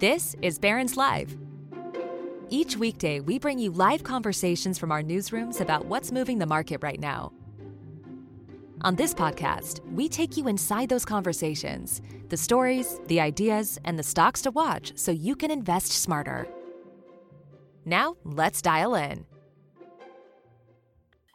This is Barron's Live. Each weekday, we bring you live conversations from our newsrooms about what's moving the market right now. On this podcast, we take you inside those conversations the stories, the ideas, and the stocks to watch so you can invest smarter. Now, let's dial in.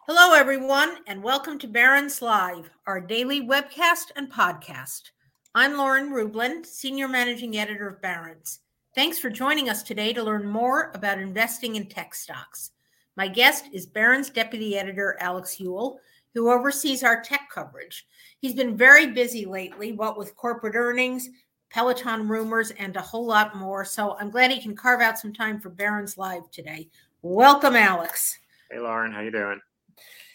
Hello, everyone, and welcome to Barron's Live, our daily webcast and podcast. I'm Lauren Rublin, Senior Managing Editor of Barron's. Thanks for joining us today to learn more about investing in tech stocks. My guest is Barron's Deputy Editor Alex Eule, who oversees our tech coverage. He's been very busy lately, what with corporate earnings, Peloton rumors, and a whole lot more. So I'm glad he can carve out some time for Barron's Live today. Welcome, Alex. Hey, Lauren, how you doing?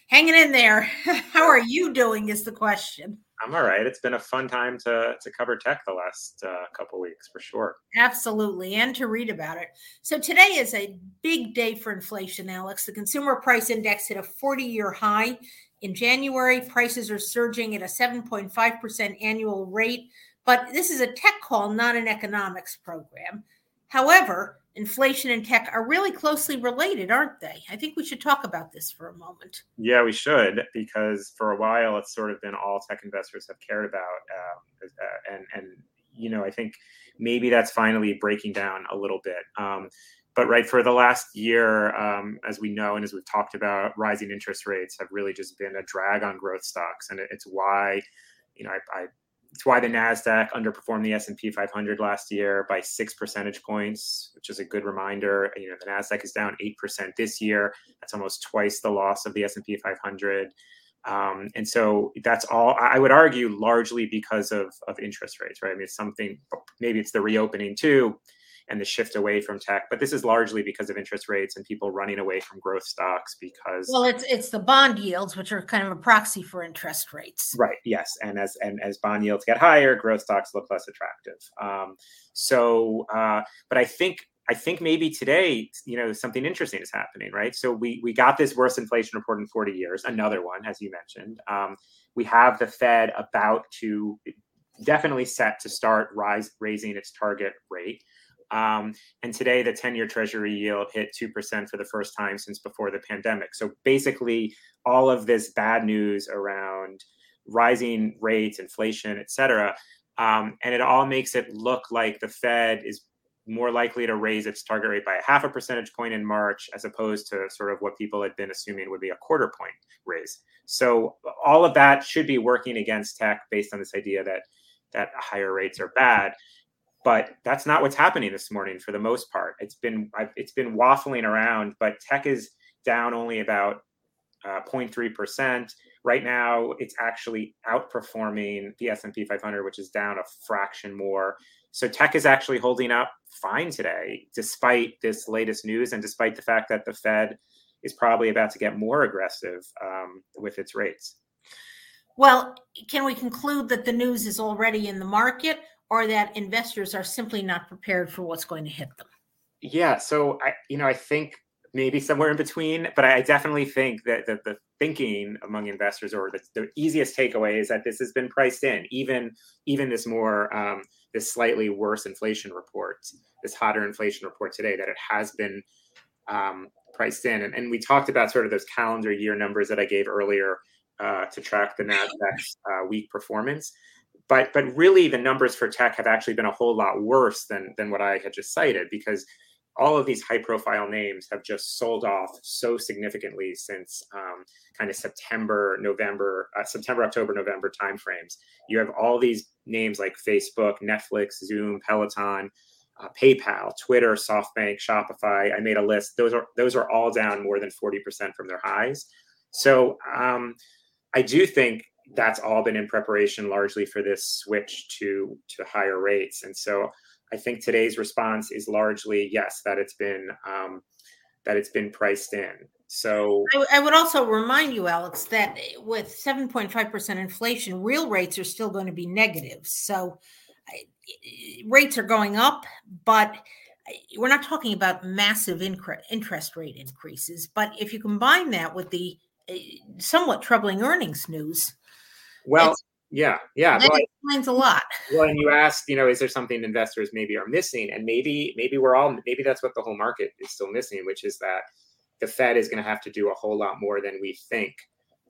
Hanging in there. How are you doing? Is the question. I'm all right. It's been a fun time to to cover tech the last uh, couple weeks for sure. Absolutely, and to read about it. So today is a big day for inflation, Alex. The consumer price index hit a 40-year high in January. Prices are surging at a 7.5% annual rate, but this is a tech call, not an economics program. However, inflation and tech are really closely related, aren't they? I think we should talk about this for a moment. Yeah, we should, because for a while it's sort of been all tech investors have cared about, um, uh, and and you know I think maybe that's finally breaking down a little bit. Um, but right for the last year, um, as we know and as we've talked about, rising interest rates have really just been a drag on growth stocks, and it's why you know I, I it's why the Nasdaq underperformed the S&P 500 last year by 6 percentage points, which is a good reminder. You know, the Nasdaq is down 8% this year. That's almost twice the loss of the S&P 500. Um, and so that's all I would argue largely because of, of interest rates, right? I mean, it's something, maybe it's the reopening too and the shift away from tech. But this is largely because of interest rates and people running away from growth stocks because well, it's it's the bond yields which are kind of a proxy for interest rates. Right. Yes. And as and as bond yields get higher, growth stocks look less attractive. Um, so, uh, but I think I think maybe today, you know, something interesting is happening, right? So we we got this worst inflation report in 40 years, another one, as you mentioned. Um, we have the Fed about to definitely set to start rise raising its target rate. Um, and today, the 10 year Treasury yield hit 2% for the first time since before the pandemic. So basically, all of this bad news around rising rates, inflation, et cetera, um, and it all makes it look like the Fed is more likely to raise its target rate by a half a percentage point in March, as opposed to sort of what people had been assuming would be a quarter point raise. So all of that should be working against tech based on this idea that that higher rates are bad but that's not what's happening this morning for the most part. It's been it's been waffling around, but tech is down only about uh, 0.3 percent right now. It's actually outperforming the S and P 500, which is down a fraction more. So tech is actually holding up fine today, despite this latest news, and despite the fact that the Fed is probably about to get more aggressive um, with its rates. Well, can we conclude that the news is already in the market, or that investors are simply not prepared for what's going to hit them? Yeah, so I, you know, I think maybe somewhere in between, but I definitely think that, that the thinking among investors, or the, the, easiest takeaway, is that this has been priced in. Even even this more um, this slightly worse inflation report, this hotter inflation report today, that it has been um, priced in. And, and we talked about sort of those calendar year numbers that I gave earlier uh, to track the Nasdaq's uh, weak performance but but really the numbers for tech have actually been a whole lot worse than than what I had just cited because all of these high profile names have just sold off so significantly since um, kind of September, November, uh, September, October, November timeframes. You have all these names like Facebook, Netflix, Zoom, Peloton, uh, PayPal, Twitter, SoftBank, Shopify. I made a list. Those are those are all down more than forty percent from their highs. So um, I do think that's all been in preparation largely for this switch to to higher rates. And so I think today's response is largely yes that it's been um, that it's been priced in. So I, I would also remind you, Alex, that with 7.5% inflation, real rates are still going to be negative. So rates are going up, but we're not talking about massive interest rate increases. But if you combine that with the somewhat troubling earnings news, well, Yeah, yeah. That well, explains a lot. Well, and you asked, you know, is there something investors maybe are missing? And maybe, maybe we're all, maybe that's what the whole market is still missing, which is that the Fed is going to have to do a whole lot more than we think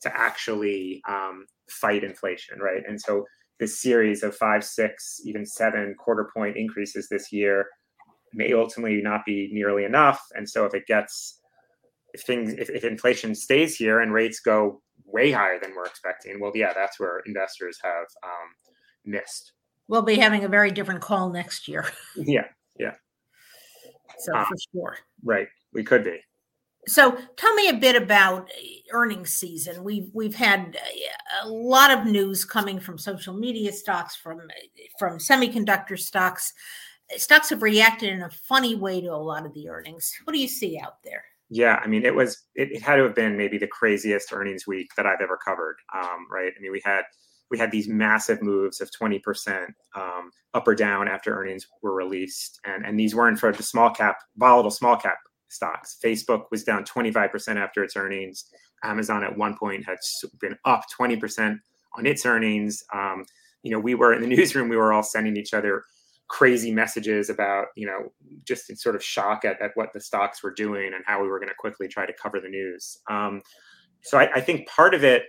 to actually um, fight inflation, right? And so this series of five, six, even seven quarter point increases this year may ultimately not be nearly enough. And so if it gets, if things, if, if inflation stays here and rates go way higher than we're expecting, well, yeah, that's where investors have um, missed. We'll be having a very different call next year. yeah, yeah. So um, for sure. Right, we could be. So tell me a bit about uh, earnings season. We've we've had uh, a lot of news coming from social media stocks, from from semiconductor stocks. Stocks have reacted in a funny way to a lot of the earnings. What do you see out there? Yeah, I mean, it was it, it had to have been maybe the craziest earnings week that I've ever covered. Um, right? I mean, we had we had these massive moves of 20% um, up or down after earnings were released. And, and these weren't for the small cap, volatile small cap stocks. Facebook was down 25% after its earnings. Amazon at one point had been up 20% on its earnings. Um, you know, we were in the newsroom, we were all sending each other crazy messages about, you know, just sort of shock at, at what the stocks were doing and how we were going to quickly try to cover the news. Um, so I, I think part of it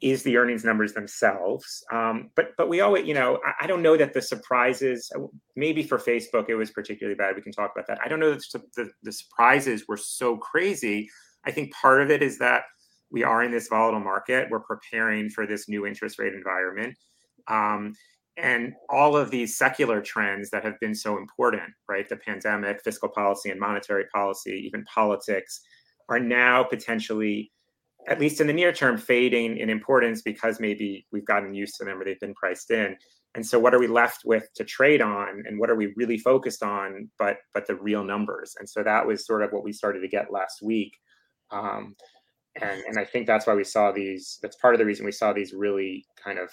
is the earnings numbers themselves. Um, but but we always, you know, I, I, don't know that the surprises. Maybe for Facebook, it was particularly bad. We can talk about that. I don't know that the, the surprises were so crazy. I think part of it is that we are in this volatile market. We're preparing for this new interest rate environment. Um, and all of these secular trends that have been so important, right? The pandemic, fiscal policy and monetary policy, even politics, are now potentially at least in the near term, fading in importance because maybe we've gotten used to them or they've been priced in. And so, what are we left with to trade on, and what are we really focused on? But but the real numbers. And so that was sort of what we started to get last week. Um, and and I think that's why we saw these. That's part of the reason we saw these really kind of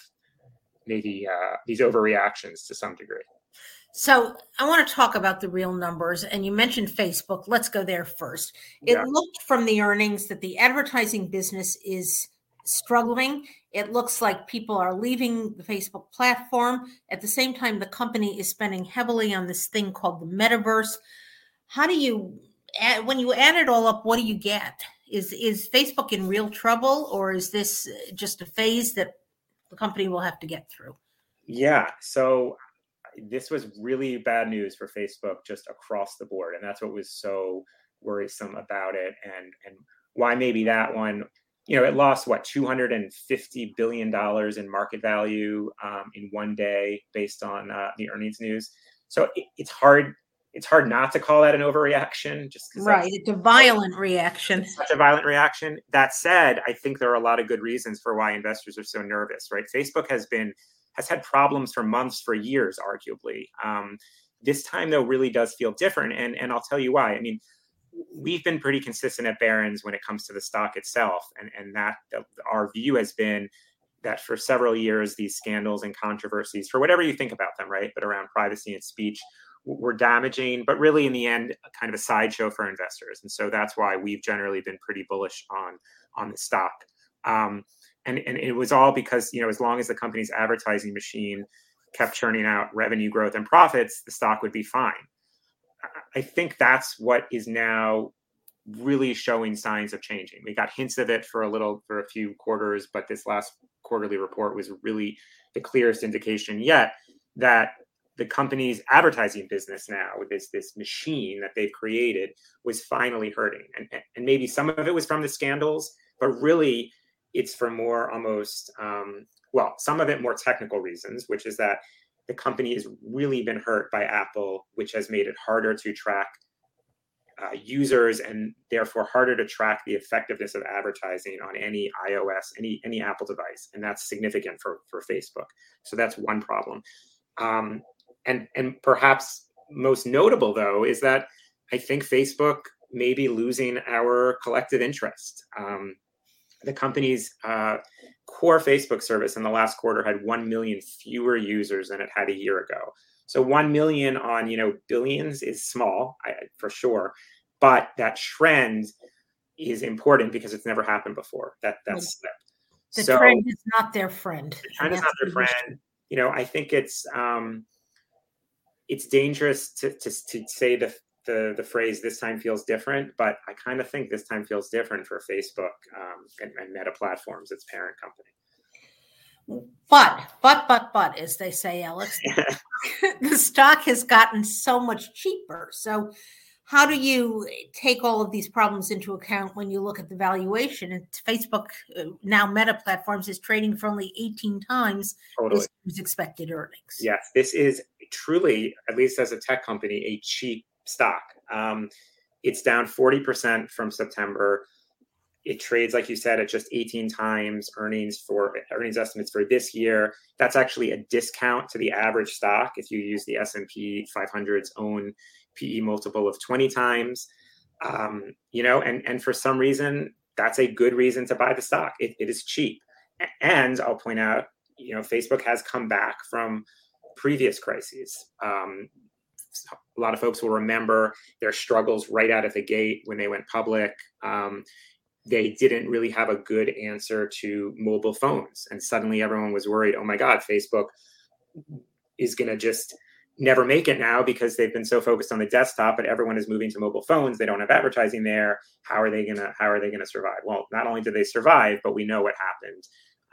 maybe uh, these overreactions to some degree. So I want to talk about the real numbers. And you mentioned Facebook. Let's go there first. It yeah. looked from the earnings that the advertising business is struggling. It looks like people are leaving the Facebook platform. At the same time, the company is spending heavily on this thing called the metaverse. How do you, when you add it all up, what do you get? Is is Facebook in real trouble, or is this just a phase that the company will have to get through? Yeah. So this was really bad news for Facebook just across the board, and that's what was so worrisome about it, and and why maybe that one, you know, it lost what 250 billion dollars in market value um, in one day based on uh, the earnings news. So it, it's hard. It's hard not to call that an overreaction, just right. It's a violent reaction. Such a violent reaction. That said, I think there are a lot of good reasons for why investors are so nervous. Right? Facebook has been has had problems for months, for years, arguably. Um, this time, though, really does feel different. And, and I'll tell you why. I mean, we've been pretty consistent at Barron's when it comes to the stock itself. And, and that, that our view has been that for several years, these scandals and controversies, for whatever you think about them, right, but around privacy and speech, were damaging, but really in the end, kind of a sideshow for investors. And so that's why we've generally been pretty bullish on on the stock. Um, and and it was all because you know as long as the company's advertising machine kept churning out revenue growth and profits, the stock would be fine. I think that's what is now really showing signs of changing. We got hints of it for a little for a few quarters, but this last quarterly report was really the clearest indication yet that the company's advertising business now with this this machine that they've created was finally hurting. And and maybe some of it was from the scandals but really it's for more almost um, well some of it more technical reasons which is that the company has really been hurt by apple which has made it harder to track uh, users and therefore harder to track the effectiveness of advertising on any ios any any apple device. And that's significant for for facebook. So that's one problem. Um, and and perhaps most notable though is that i think facebook may be losing our collective interest um, the company's uh, core Facebook service in the last quarter had 1 million fewer users than it had a year ago. So 1 million on, you know, billions is small I, for sure, but that trend is important because it's never happened before. That that's. The so, trend is not their friend. The trend is not their friend. You know, I think it's um, it's dangerous to, to, to say the, the the phrase "this time feels different," but I kind of think this time feels different for Facebook um, and, and Meta Platforms, its parent company. But, but, but, but, as they say, Alex, the stock has gotten so much cheaper. So, how do you take all of these problems into account when you look at the valuation? And Facebook, uh, now Meta Platforms, is trading for only 18 times totally. this expected earnings. Yes, this is truly, at least as a tech company, a cheap stock. Um, it's down 40% from September. It trades like you said at just 18 times earnings for earnings estimates for this year. That's actually a discount to the average stock if you use the s&p 500's own pe multiple of 20 times. Um, you know and and for some reason that's a good reason to buy the stock. It, it is cheap. And i'll point out you know facebook has come back from previous crises. Um, a lot of folks will remember their struggles right out of the gate when they went public. Um, they didn't really have a good answer to mobile phones. And suddenly everyone was worried, oh my God, Facebook is going to just never make it now because they've been so focused on the desktop but everyone is moving to mobile phones. They don't have advertising there. How are they going to how are they going to survive? Well not only did they survive but we know what happened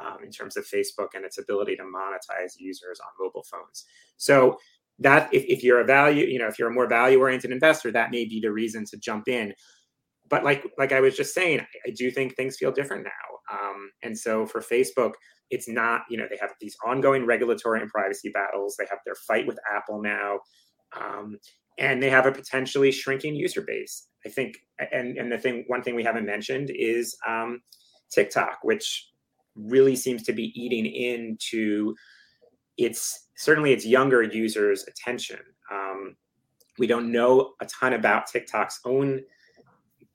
um, in terms of facebook and its ability to monetize users on mobile phones so that if, if you're a value you know if you're a more value oriented investor that may be the reason to jump in but like like I was just saying, I, do think things feel different now. Um, and so for Facebook, it's not you know they have these ongoing regulatory and privacy battles. They have their fight with Apple now, um, and they have a potentially shrinking user base. I think, and and the thing one thing we haven't mentioned is um, TikTok, which really seems to be eating into its certainly its younger users' attention. Um, we don't know a ton about TikTok's own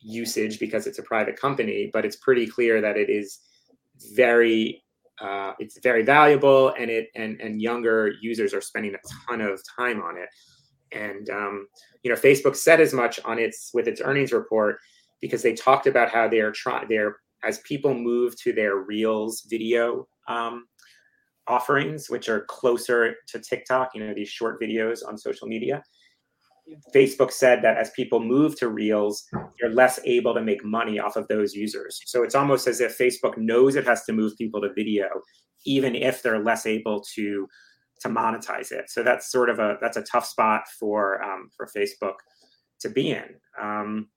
usage because it's a private company, but it's pretty clear that it is very uh, it's very valuable and it and and younger users are spending a ton of time on it and um, you know facebook said as much on its with its earnings report because they talked about how they're trying they're as people move to their reels video um, offerings which are closer to tiktok you know these short videos on social media Facebook said that as people move to Reels, they're less able to make money off of those users. So it's almost as if Facebook knows it has to move people to video, even if they're less able to to monetize it. So that's sort of a that's a tough spot for um, for Facebook to be in. Um,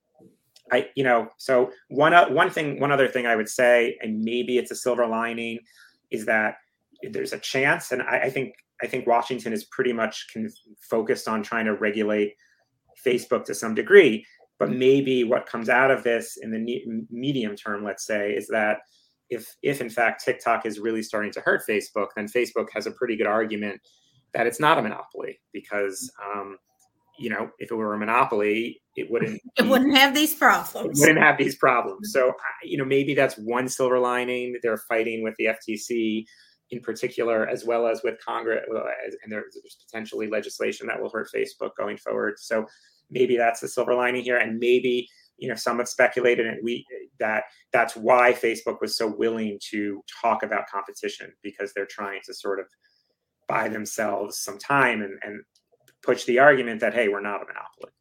I you know so one uh, one thing one other thing I would say, and maybe it's a silver lining, is that there's a chance, and I, I think I think Washington is pretty much con- focused on trying to regulate Facebook to some degree. But maybe what comes out of this in the ne- medium term, let's say, is that if if in fact TikTok is really starting to hurt Facebook, then Facebook has a pretty good argument that it's not a monopoly because um, you know if it were a monopoly, it wouldn't it wouldn't have these problems. It wouldn't have these problems. So mm-hmm. you know maybe that's one silver lining. They're fighting with the FTC in particular, as well as with Congress, and there's potentially legislation that will hurt Facebook going forward. So maybe that's the silver lining here, and maybe you know some have speculated and we that that's why Facebook was so willing to talk about competition because they're trying to sort of buy themselves some time and, and push the argument that hey, we're not a monopoly.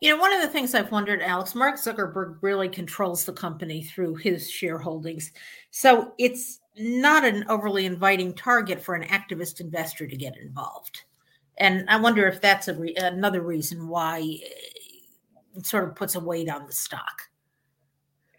You know, one of the things I've wondered, Alex, Mark Zuckerberg really controls the company through his shareholdings. So it's not an overly inviting target for an activist investor to get involved. And I wonder if that's re- another reason why it sort of puts a weight on the stock.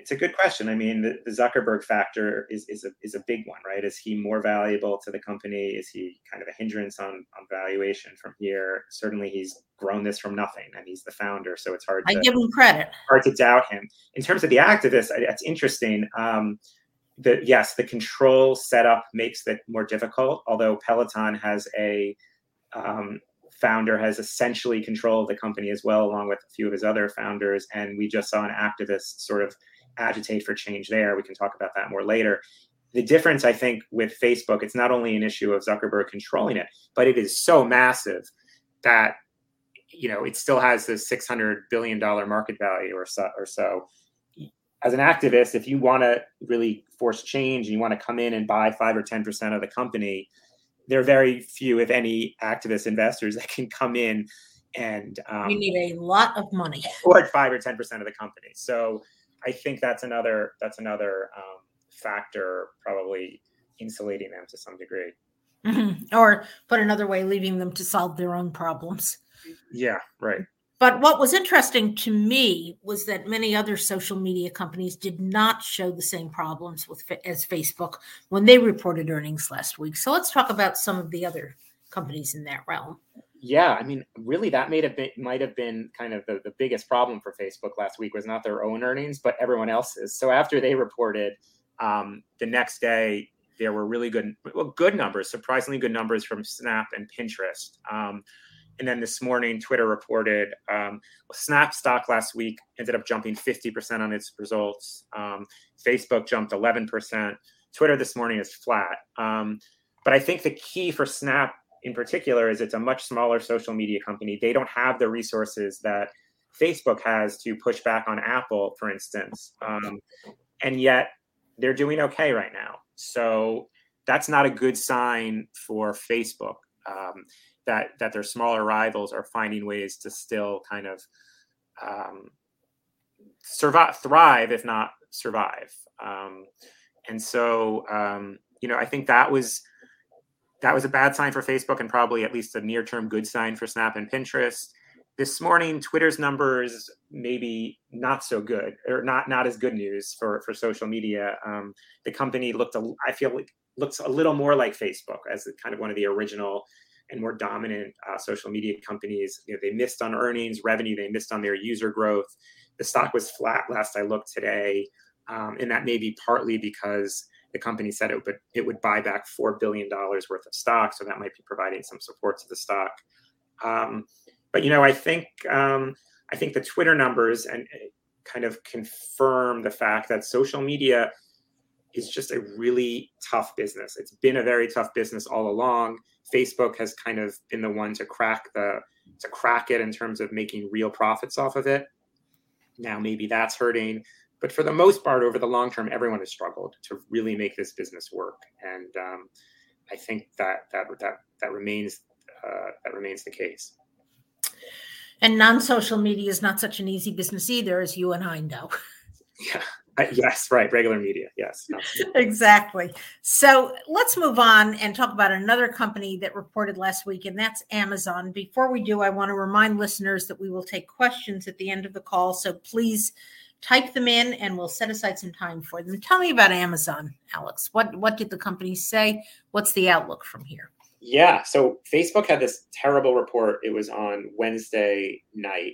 It's a good question. I mean, the, the, Zuckerberg factor is, is, a, is a big one, right? Is he more valuable to the company? Is he kind of a hindrance on, on valuation from here? Certainly, he's grown this from nothing, and he's the founder, so it's hard. To, I give him credit. Hard to doubt him. In terms of the activists, that's interesting. Um, the yes, the control setup makes it more difficult. Although Peloton has a um, founder has essentially control of the company as well, along with a few of his other founders. And we just saw an activist sort of agitate for change there. We can talk about that more later. The difference, I think, with Facebook, it's not only an issue of Zuckerberg controlling it, but it is so massive that you know it still has this 600 billion dollar market value or so or so as an activist, if you want to really force change and you want to come in and buy five or ten percent of the company, there are very few, if any, activist investors that can come in and um, you need a lot of money or five or ten percent of the company. So I think that's another that's another um, factor probably insulating them to some degree. Mm-hmm. Or put another way, leaving them to solve their own problems. Yeah, right. But what was interesting to me was that many other social media companies did not show the same problems with as Facebook when they reported earnings last week. So let's talk about some of the other companies in that realm. Yeah, I mean, really, that might have been kind of the, the biggest problem for Facebook last week was not their own earnings, but everyone else's. So after they reported, um, the next day there were really good, well, good numbers, surprisingly good numbers from Snap and Pinterest. Um, and then this morning, Twitter reported um, Snap stock last week ended up jumping 50% on its results. Um, Facebook jumped 11%. Twitter this morning is flat. Um, but I think the key for Snap in particular is it's a much smaller social media company. They don't have the resources that Facebook has to push back on Apple, for instance. Um, and yet they're doing okay right now. So that's not a good sign for Facebook. Um, that that their smaller rivals are finding ways to still kind of um, survive, thrive, if not survive. Um, and so, um, you know, I think that was that was a bad sign for Facebook, and probably at least a near-term good sign for Snap and Pinterest. This morning, Twitter's numbers maybe not so good, or not not as good news for for social media. Um, the company looked, a, I feel like, looks a little more like Facebook as kind of one of the original and more dominant uh, social media companies. You know, they missed on earnings, revenue, they missed on their user growth. The stock was flat last I looked today, um, and that may be partly because the company said it would it would buy back four billion dollars worth of stock, so that might be providing some support to the stock. Um, but you know, I think um, I think the Twitter numbers and uh, kind of confirm the fact that social media is just a really tough business. It's been a very tough business all along. Facebook has kind of been the one to crack the to crack it in terms of making real profits off of it. Now maybe that's hurting, but for the most part, over the long term, everyone has struggled to really make this business work, and um, I think that that that that remains uh, that remains the case. And non-social media is not such an easy business either, as you and I know. Yeah, uh, yes, right. Regular media. Yes. exactly. So let's move on and talk about another company that reported last week, and that's Amazon. Before we do, I want to remind listeners that we will take questions at the end of the call. So please type them in and we'll set aside some time for them. Tell me about Amazon, Alex. What what did the company say? What's the outlook from here? Yeah, so Facebook had this terrible report. It was on Wednesday night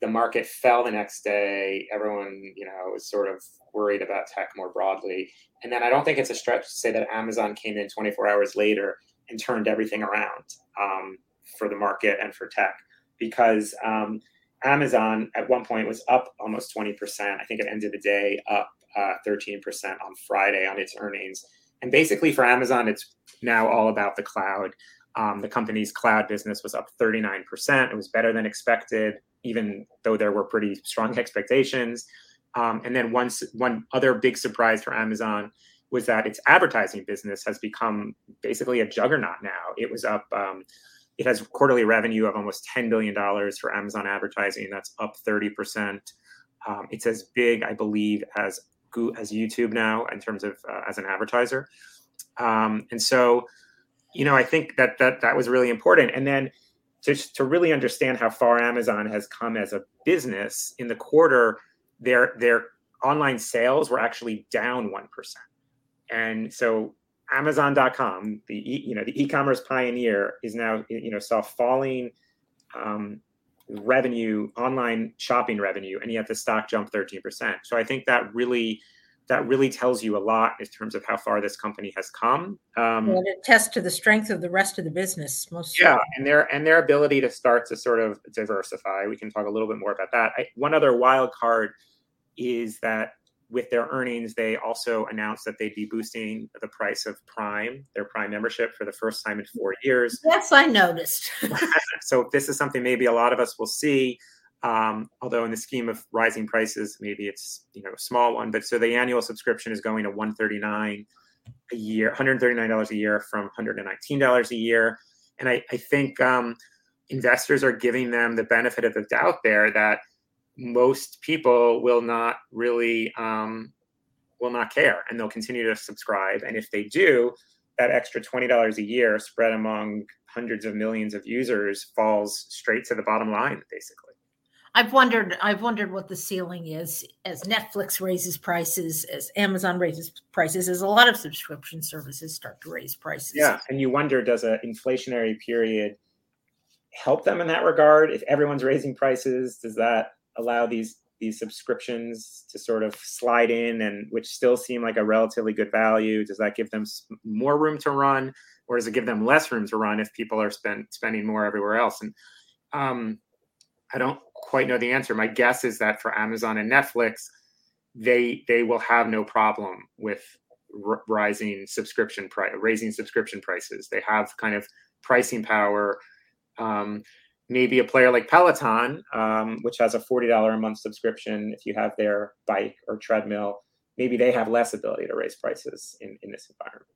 the market fell the next day. Everyone, you know, was sort of worried about tech more broadly. And then I don't think it's a stretch to say that Amazon came in 24 hours later and turned everything around um, for the market and for tech because um, Amazon at one point was up almost 20%. I think it ended the day up uh, 13% on Friday on its earnings. And basically for Amazon, it's now all about the cloud. Um, the company's cloud business was up 39%. It was better than expected even though there were pretty strong expectations. Um, and then one one other big surprise for Amazon was that its advertising business has become basically a juggernaut now. It was up. Um, it has quarterly revenue of almost ten billion dollars for Amazon advertising. That's up thirty percent. Um, it's as big, I believe, as as YouTube now in terms of uh, as an advertiser. Um, and so, you know, I think that that that was really important. And then to, to really understand how far Amazon has come as a business in the quarter, their their online sales were actually down one percent, and so Amazon.com, the e, you know the e-commerce pioneer, is now you know saw falling um, revenue, online shopping revenue, and yet the stock jumped thirteen percent. So I think that really that really tells you a lot in terms of how far this company has come. Um, well, it attests to the strength of the rest of the business. Most yeah, and their and their ability to start to sort of diversify. We can talk a little bit more about that. I, one other wild card is that with their earnings, they also announced that they'd be boosting the price of Prime, their Prime membership, for the first time in four years. Yes, I noticed. so this is something maybe a lot of us will see. Um, although in the scheme of rising prices, maybe it's you know a small one. But so the annual subscription is going to 139 a year, 139 dollars a year from 119 dollars a year, and I, I think um, investors are giving them the benefit of the doubt there that most people will not really um, will not care and they'll continue to subscribe. And if they do, that extra $20 a year spread among hundreds of millions of users falls straight to the bottom line, basically. I've wondered I've wondered what the ceiling is as Netflix raises prices, as Amazon raises prices, as a lot of subscription services start to raise prices. Yeah, and you wonder does an inflationary period help them in that regard? If everyone's raising prices, does that allow these these subscriptions to sort of slide in and which still seem like a relatively good value. Does that give them more room to run or does it give them less room to run if people are spend, spending more everywhere else? And um, i don't quite know the answer. My guess is that for amazon and netflix they they will have no problem with r- rising subscription price raising subscription prices. They have kind of pricing power. Um, maybe a player like Peloton, um, which has a $40 a month subscription if you have their bike or treadmill, maybe they have less ability to raise prices in, in this environment.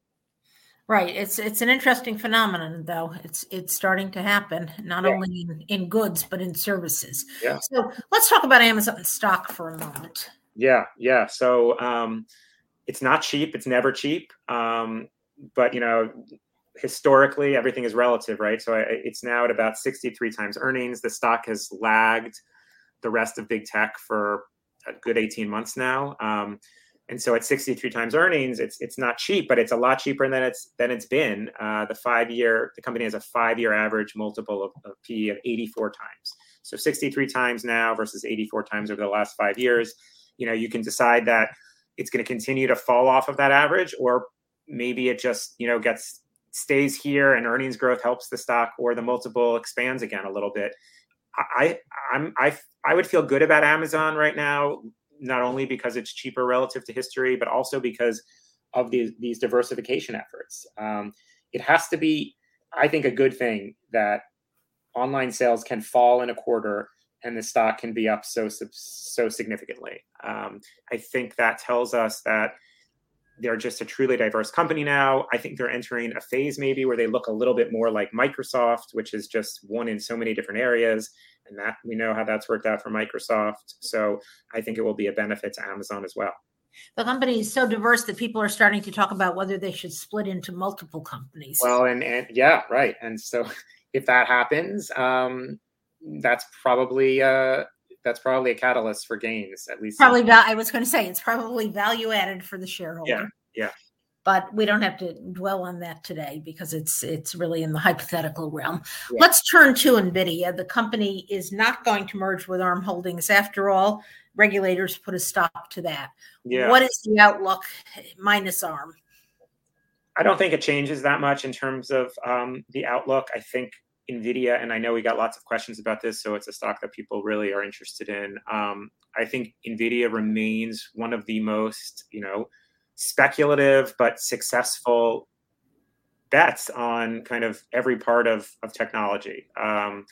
Right. It's it's an interesting phenomenon though. It's it's starting to happen not yeah. only in, in goods but in services. Yeah. So let's talk about Amazon stock for a moment. Yeah, yeah. So um, it's not cheap. It's never cheap. Um, but you know, historically everything is relative right? So I, it's now at about 63 times earnings. The stock has lagged the rest of big tech for a good 18 months now. Um, and so at 63 times earnings it's it's not cheap but it's a lot cheaper than it's than it's been. Uh, the five year the company has a five year average multiple of, of p of 84 times. So 63 times now versus 84 times over the last five years you know you can decide that it's going to continue to fall off of that average or maybe it just you know gets stays here and earnings growth helps the stock or the multiple expands again a little bit i i'm i i would feel good about amazon right now not only because it's cheaper relative to history but also because of these these diversification efforts. Um, it has to be i think a good thing that online sales can fall in a quarter and the stock can be up so so significantly. Um, i think that tells us that they're just a truly diverse company now. I think they're entering a phase maybe where they look a little bit more like Microsoft, which is just one in so many different areas. And that we know how that's worked out for Microsoft. So I think it will be a benefit to Amazon as well. The company is so diverse that people are starting to talk about whether they should split into multiple companies. Well, and, and yeah, right. And so if that happens, um, that's probably uh, that's probably a catalyst for gains at least probably val- i was going to say it's probably value added for the shareholder. Yeah yeah. But we don't have to dwell on that today because it's it's really in the hypothetical realm. Yeah. let's turn to nvidia. The company is not going to merge with arm holdings. After all regulators put a stop to that. Yeah. what is the outlook minus arm? I don't think it changes that much in terms of um, the outlook. I think Nvidia, and I know we got lots of questions about this, so it's a stock that people really are interested in. Um, I think Nvidia remains one of the most, you know, speculative but successful bets on kind of every part of of technology. Um,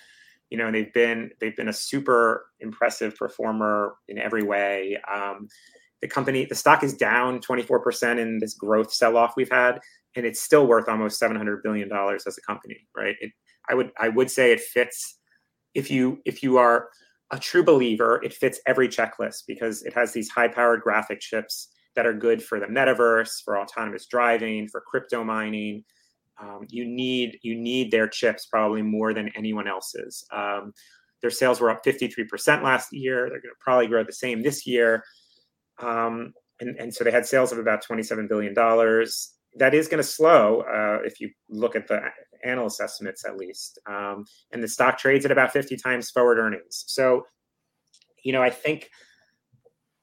you know, they've been they've been a super impressive performer in every way. Um, the company, the stock is down 24% in this growth sell off we've had, and it's still worth almost $700 billion as a company, right? It, I would I would say it fits if you if you are a true believer, it fits every checklist because it has these high powered graphic chips that are good for the metaverse, for autonomous driving, for crypto mining. Um, you need you need their chips probably more than anyone else's. Um, their sales were up 53% last year. They're going to probably grow the same this year. Um, and, and so they had sales of about $27 billion. That is going to slow uh, if you look at the analyst estimates at least. Um, and the stock trades at about 50 times forward earnings. So, you know, I think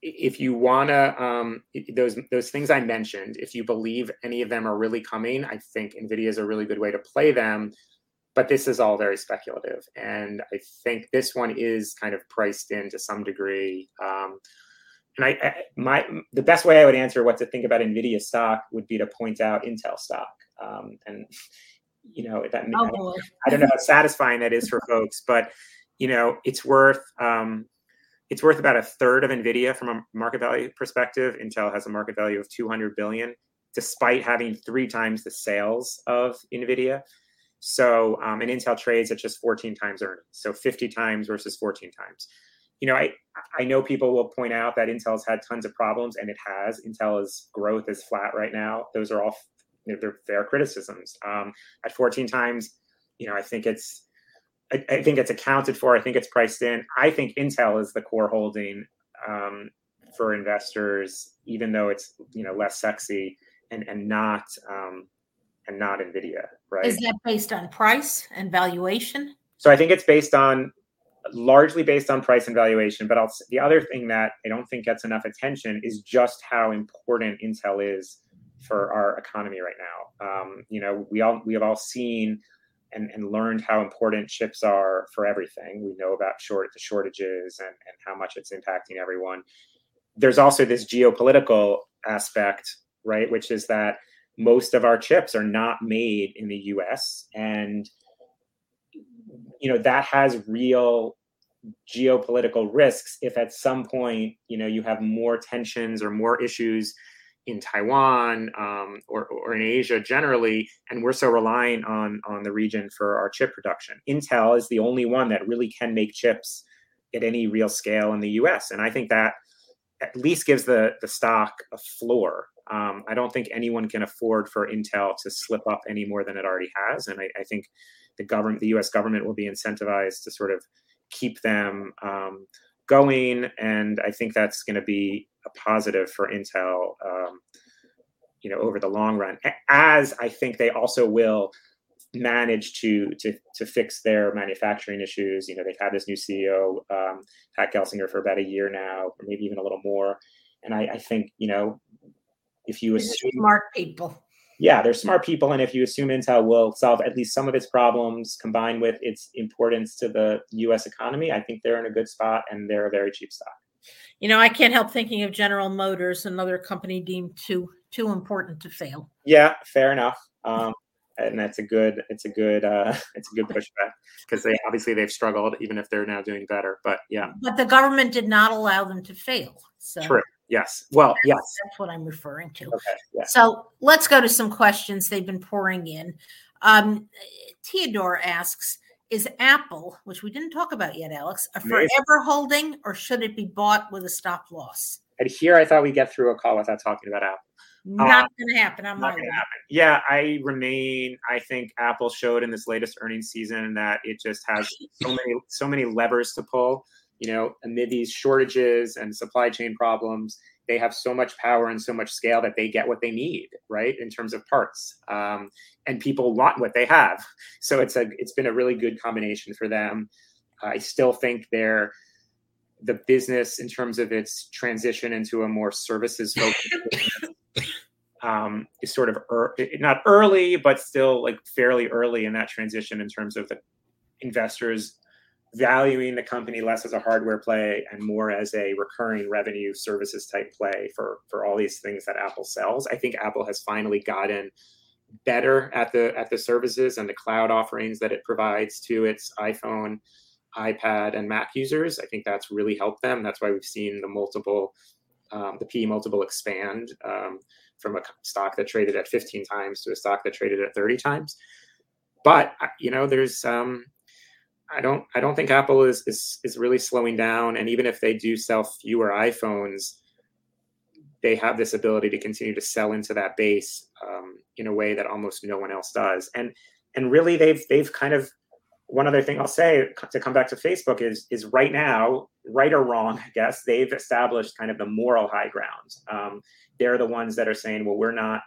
if you want to um, those those things I mentioned, if you believe any of them are really coming, I think Nvidia is a really good way to play them. But this is all very speculative, and I think this one is kind of priced in to some degree. Um, and I, I, my the best way I would answer what to think about Nvidia stock would be to point out Intel stock. Um, and you know that oh, I, I, don't know how satisfying that is for folks but you know, it's worth um, it's worth about a third of Nvidia from a market value perspective. Intel has a market value of 200 billion, despite having three times the sales of Nvidia. So, um, and Intel trades at just 14 times earnings, so 50 times versus 14 times. You know, I I know people will point out that Intel's had tons of problems, and it has. Intel's growth is flat right now. Those are all they're fair criticisms. Um, at 14 times, you know, I think it's I, I, think it's accounted for. I think it's priced in. I think Intel is the core holding um, for investors, even though it's you know less sexy and and not um, and not Nvidia. Right? Is that based on price and valuation? So I think it's based on largely based on price and valuation. But I'll, the other thing that I don't think gets enough attention is just how important Intel is for our economy right now. Um, you know, we all we have all seen and, and learned how important chips are for everything. We know about short the shortages and, and how much it's impacting everyone. There's also this geopolitical aspect, right? Which is that most of our chips are not made in the US. And you know, that has real geopolitical risks if at some point, you know, you have more tensions or more issues in Taiwan um, or, or in Asia generally, and we're so reliant on on the region for our chip production. Intel is the only one that really can make chips at any real scale in the U.S., and I think that at least gives the the stock a floor. Um, I don't think anyone can afford for Intel to slip up any more than it already has, and I, I think the government, the U.S. government, will be incentivized to sort of keep them um, going, and I think that's going to be a positive for Intel, um, you know, over the long run. As I think they also will manage to to to fix their manufacturing issues. You know, they've had this new CEO, um, Pat Gelsinger, for about a year now, or maybe even a little more. And I, I think you know, if you assume smart people, yeah, they're smart people, and if you assume Intel will solve at least some of its problems, combined with its importance to the U.S. economy, I think they're in a good spot, and they're a very cheap stock. You know, I can't help thinking of General Motors, another company deemed too too important to fail. Yeah, fair enough. Um, and that's a good it's a good uh, it's a good pushback because they obviously they've struggled even if they're now doing better. But yeah, but the government did not allow them to fail. So true. Yes. Well, that's, yes. That's what I'm referring to. Okay. Yeah. So let's go to some questions they've been pouring in. Um, Theodore asks is Apple, which we didn't talk about yet, Alex, a Amazing. forever holding or should it be bought with a stop loss? And here I thought we'd get through a call without talking about Apple. Not uh, going to happen. I'm not going to happen. Yeah, I remain. I think Apple showed in this latest earnings season that it just has so many, so many levers to pull. You know, amid these shortages and supply chain problems, they have so much power and so much scale that they get what they need, right, in terms of parts. Um, and people want what they have. So it's a it's been a really good combination for them. I still think they're the business in terms of its transition into a more services focused um, is sort of er- not early, but still like fairly early in that transition in terms of the investors valuing the company less as a hardware play and more as a recurring revenue services type play for for all these things that Apple sells. I think Apple has finally gotten better at the at the services and the cloud offerings that it provides to its iPhone, iPad, and Mac users. I think that's really helped them. That's why we've seen the multiple um, the P multiple expand um, from a stock that traded at 15 times to a stock that traded at 30 times. But you know, there's um, I don't I don't think Apple is is is really slowing down. And even if they do sell fewer iPhones, they have this ability to continue to sell into that base um, in a way that almost no one else does. And and really, they've they've kind of one other thing I'll say to come back to Facebook is is right now, right or wrong, I guess they've established kind of the moral high ground. Um, they're the ones that are saying, well, we're not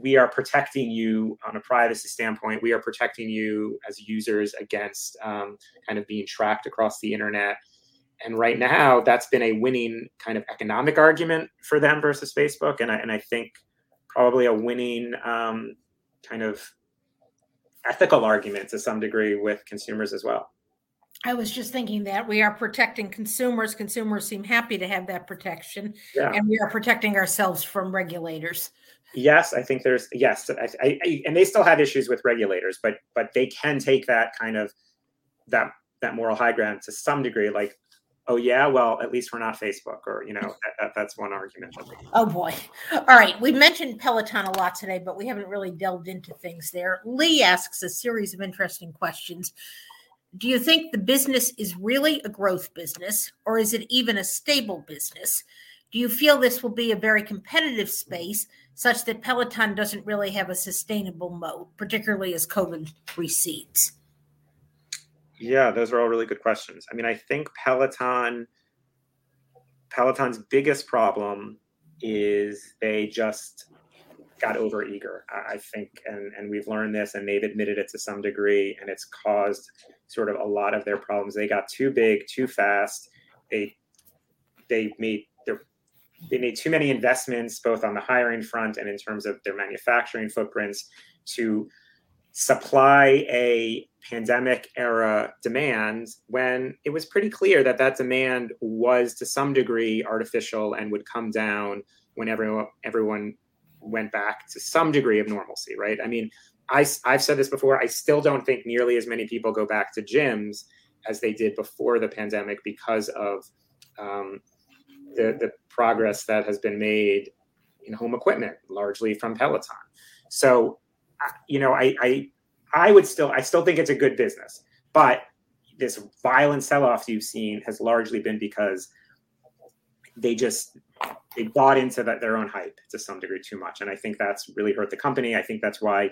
we are protecting you on a privacy standpoint. We are protecting you as users against um, kind of being tracked across the internet. And right now, that's been a winning kind of economic argument for them versus Facebook, and I, and I think probably a winning um, kind of ethical argument to some degree with consumers as well. I was just thinking that we are protecting consumers. Consumers seem happy to have that protection, yeah. and we are protecting ourselves from regulators. Yes, I think there's yes, I, I, and they still have issues with regulators, but but they can take that kind of that that moral high ground to some degree, like, oh yeah, well at least we're not Facebook, or you know that, that, that's one argument. Oh boy! All right, we mentioned Peloton a lot today, but we haven't really delved into things there. Lee asks a series of interesting questions. Do you think the business is really a growth business, or is it even a stable business? Do you feel this will be a very competitive space such that Peloton doesn't really have a sustainable mode, particularly as COVID recedes? Yeah, those are all really good questions. I mean, I think Peloton Peloton's biggest problem is they just got over eager. I think, and and we've learned this, and they've admitted it to some degree, and it's caused sort of a lot of their problems. They got too big, too fast. They they made they made too many investments both on the hiring front and in terms of their manufacturing footprints to supply a pandemic era demand when it was pretty clear that that demand was to some degree artificial and would come down when everyone everyone went back to some degree of normalcy right? I mean I, i've said this before i still don't think nearly as many people go back to gyms as they did before the pandemic because of um, the, the progress that has been made in home equipment, largely from Peloton. So, you know, I, I, I would still, I still think it's a good business, but this violent sell-off you've seen has largely been because they just they bought into that their own hype to some degree too much, and I think that's really hurt the company. I think that's why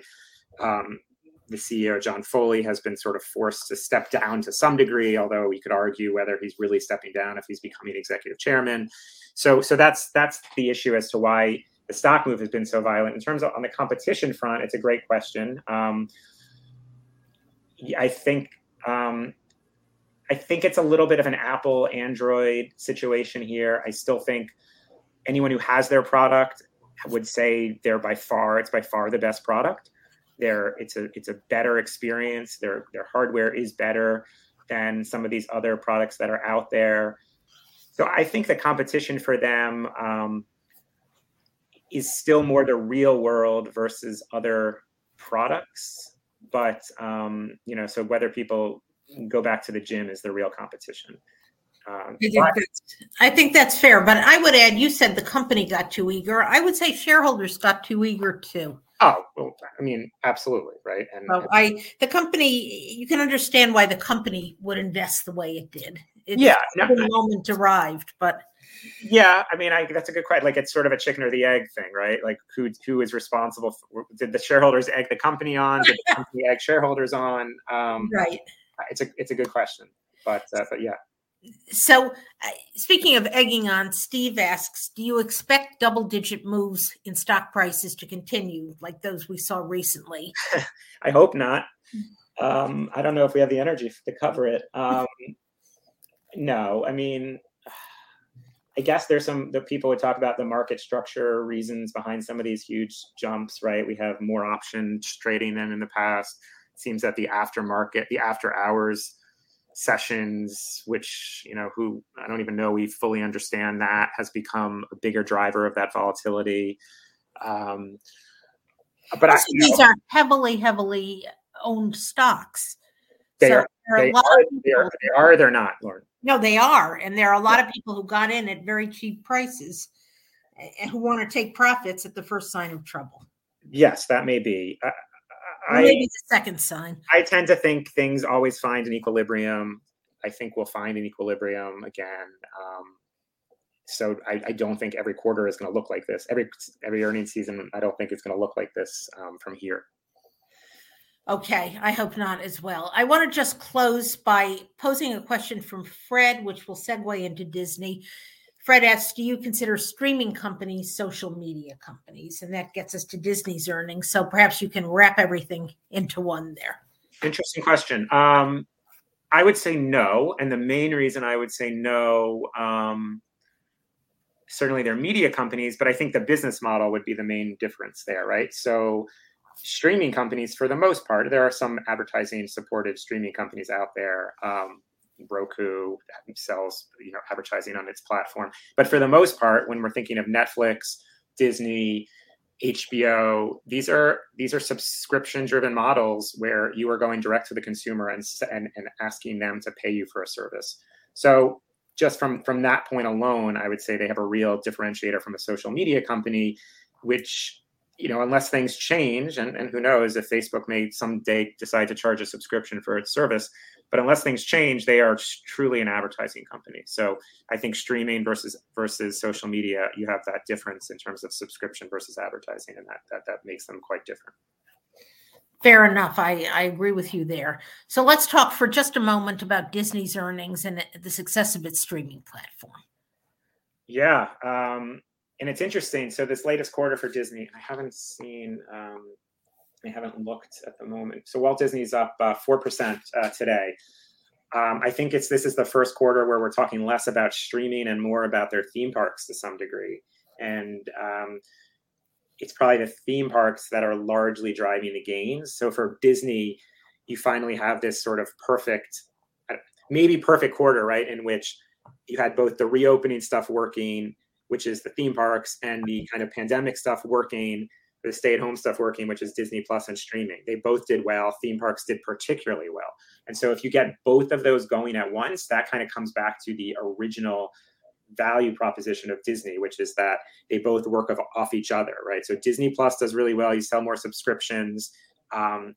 um, the CEO John Foley has been sort of forced to step down to some degree, although we could argue whether he's really stepping down if he's becoming executive chairman. So, so that's that's the issue as to why the stock move has been so violent. In terms of on the competition front, it's a great question. Um, I think um, I think it's a little bit of an Apple Android situation here. I still think anyone who has their product would say they're by far it's by far the best product. They're, it's a it's a better experience. Their their hardware is better than some of these other products that are out there. So I think the competition for them um, is still more the real world versus other products. But um, you know, so whether people go back to the gym is the real competition. Um, I, think but, I, think that's fair. But I would add, you said the company got too eager. I would say shareholders got too eager too. Oh, well, I mean, absolutely, right. And well, I the company, you can understand why the company would invest the way it did. It's yeah, no, the moment arrived, but yeah, I mean, I that's a good question. Like, it's sort of a chicken or the egg thing, right? Like, who who is responsible? For, did the shareholders egg the company on? Did the company egg shareholders on? Um, right. It's a it's a good question, but uh, but yeah so uh, speaking of egging on steve asks do you expect double digit moves in stock prices to continue like those we saw recently? I hope not. Um, i don't know if we have the energy to cover it. Um, no i mean i guess there's some the people would talk about the market structure reasons behind some of these huge jumps right? We have more options trading than in the past. It seems that the aftermarket the after hours sessions which you know who i don't even know we fully understand that has become a bigger driver of that volatility. Um but I, these know, are heavily heavily owned stocks. They so are they are, they are they are they're not lauren no they are and there are a lot of people who got in at very cheap prices and who want to take profits at the first sign of trouble. Yes that may be I, maybe the second sign. I tend to think things always find an equilibrium. I think we'll find an equilibrium again. Um, so I, I, don't think every quarter is going to look like this. Every every earnings season, I don't think it's going to look like this um, from here. Okay, I hope not as well. I want to just close by posing a question from Fred, which will segue into Disney. Fred asks, do you consider streaming companies social media companies? And that gets us to Disney's earnings. So perhaps you can wrap everything into one there. Interesting question. Um, I would say no. And the main reason I would say no, um, certainly they're media companies, but I think the business model would be the main difference there, right? So streaming companies, for the most part, there are some advertising supported streaming companies out there. Um, Roku sells you know advertising on its platform. But for the most part, when we're thinking of Netflix, Disney, HBO. These are these are subscription driven models where you are going direct to the consumer and, and and asking them to pay you for a service. So just from from that point alone, I would say they have a real differentiator from a social media company, which you know unless things change and, and who knows if facebook may someday decide to charge a subscription for its service but unless things change they are truly an advertising company so i think streaming versus versus social media you have that difference in terms of subscription versus advertising and that that, that makes them quite different Fair enough. I, I agree with you there. So let's talk for just a moment about Disney's earnings and the success of its streaming platform. Yeah. Um, and it's interesting. So this latest quarter for Disney, I haven't seen, um, I haven't looked at the moment. So Walt Disney's up uh, four uh, percent uh, today. Um, I think it's this is the first quarter where we're talking less about streaming and more about their theme parks to some degree, and um, it's probably the theme parks that are largely driving the gains. So for Disney, you finally have this sort of perfect, uh, maybe perfect quarter, right, in which you had both the reopening stuff working which is the theme parks, and the kind of pandemic stuff working, the stay at home stuff working, which is Disney Plus and streaming. They both did well. Theme parks did particularly well. And so if you get both of those going at once, that kind of comes back to the original value proposition of Disney, which is that they both work off each other, right? So Disney Plus does really well. You sell more subscriptions. Um,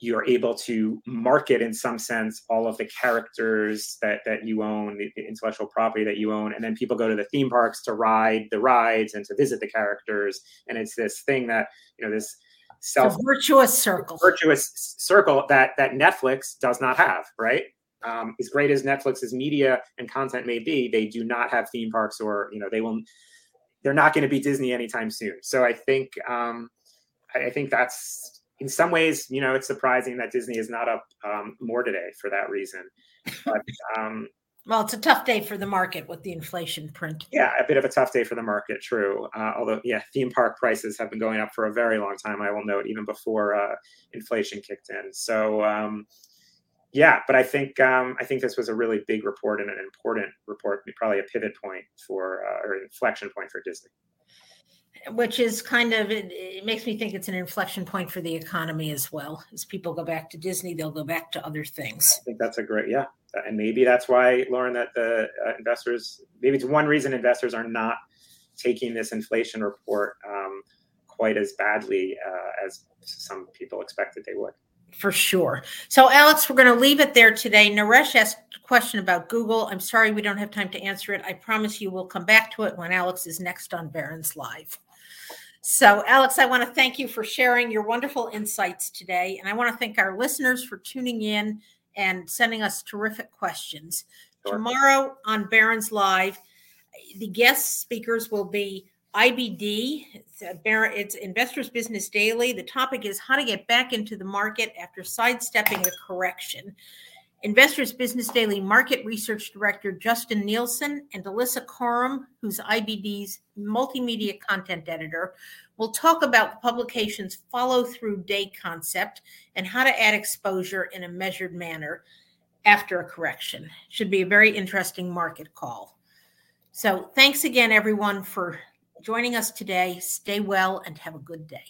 you're able to market in some sense all of the characters that that you own the, the, intellectual property that you own and then people go to the theme parks to ride the rides and to visit the characters and it's this thing that you know this self virtuous circle. virtuous circle that that netflix does not have right? Um, as great as netflix's media and content may be they do not have theme parks or you know they will they're not going to be disney anytime soon. So i think um, I, I think that's in some ways, you know, it's surprising that Disney is not up um, more today for that reason. But um, well, it's a tough day for the market with the inflation print. Yeah, a bit of a tough day for the market. True. Uh, although, yeah, theme park prices have been going up for a very long time. I will note, even before uh, inflation kicked in. So, um, yeah, but I think um, I think this was a really big report and an important report, probably a pivot point for uh, or inflection point for Disney which is kind of it, it, makes me think it's an inflection point for the economy as well. As people go back to Disney, they'll go back to other things. I think that's a great yeah, and maybe that's why Lauren that the uh, investors maybe it's one reason investors are not taking this inflation report um, quite as badly uh, as some people expected they would. For sure. So, Alex, we're going to leave it there today. Naresh asked a question about Google. I'm sorry we don't have time to answer it. I promise you we'll come back to it when Alex is next on Barron's Live. So, Alex, I want to thank you for sharing your wonderful insights today. And I want to thank our listeners for tuning in and sending us terrific questions. Sure. Tomorrow on Barron's Live, the guest speakers will be IBD, it's, it's Investors Business Daily. The topic is how to get back into the market after sidestepping a correction. Investors Business Daily Market Research Director Justin Nielsen and Alissa Coram, who's IBD's multimedia content editor, will talk about the publication's follow through day concept and how to add exposure in a measured manner after a correction. Should be a very interesting market call. So, thanks again, everyone, for joining us today. Stay well and have a good day.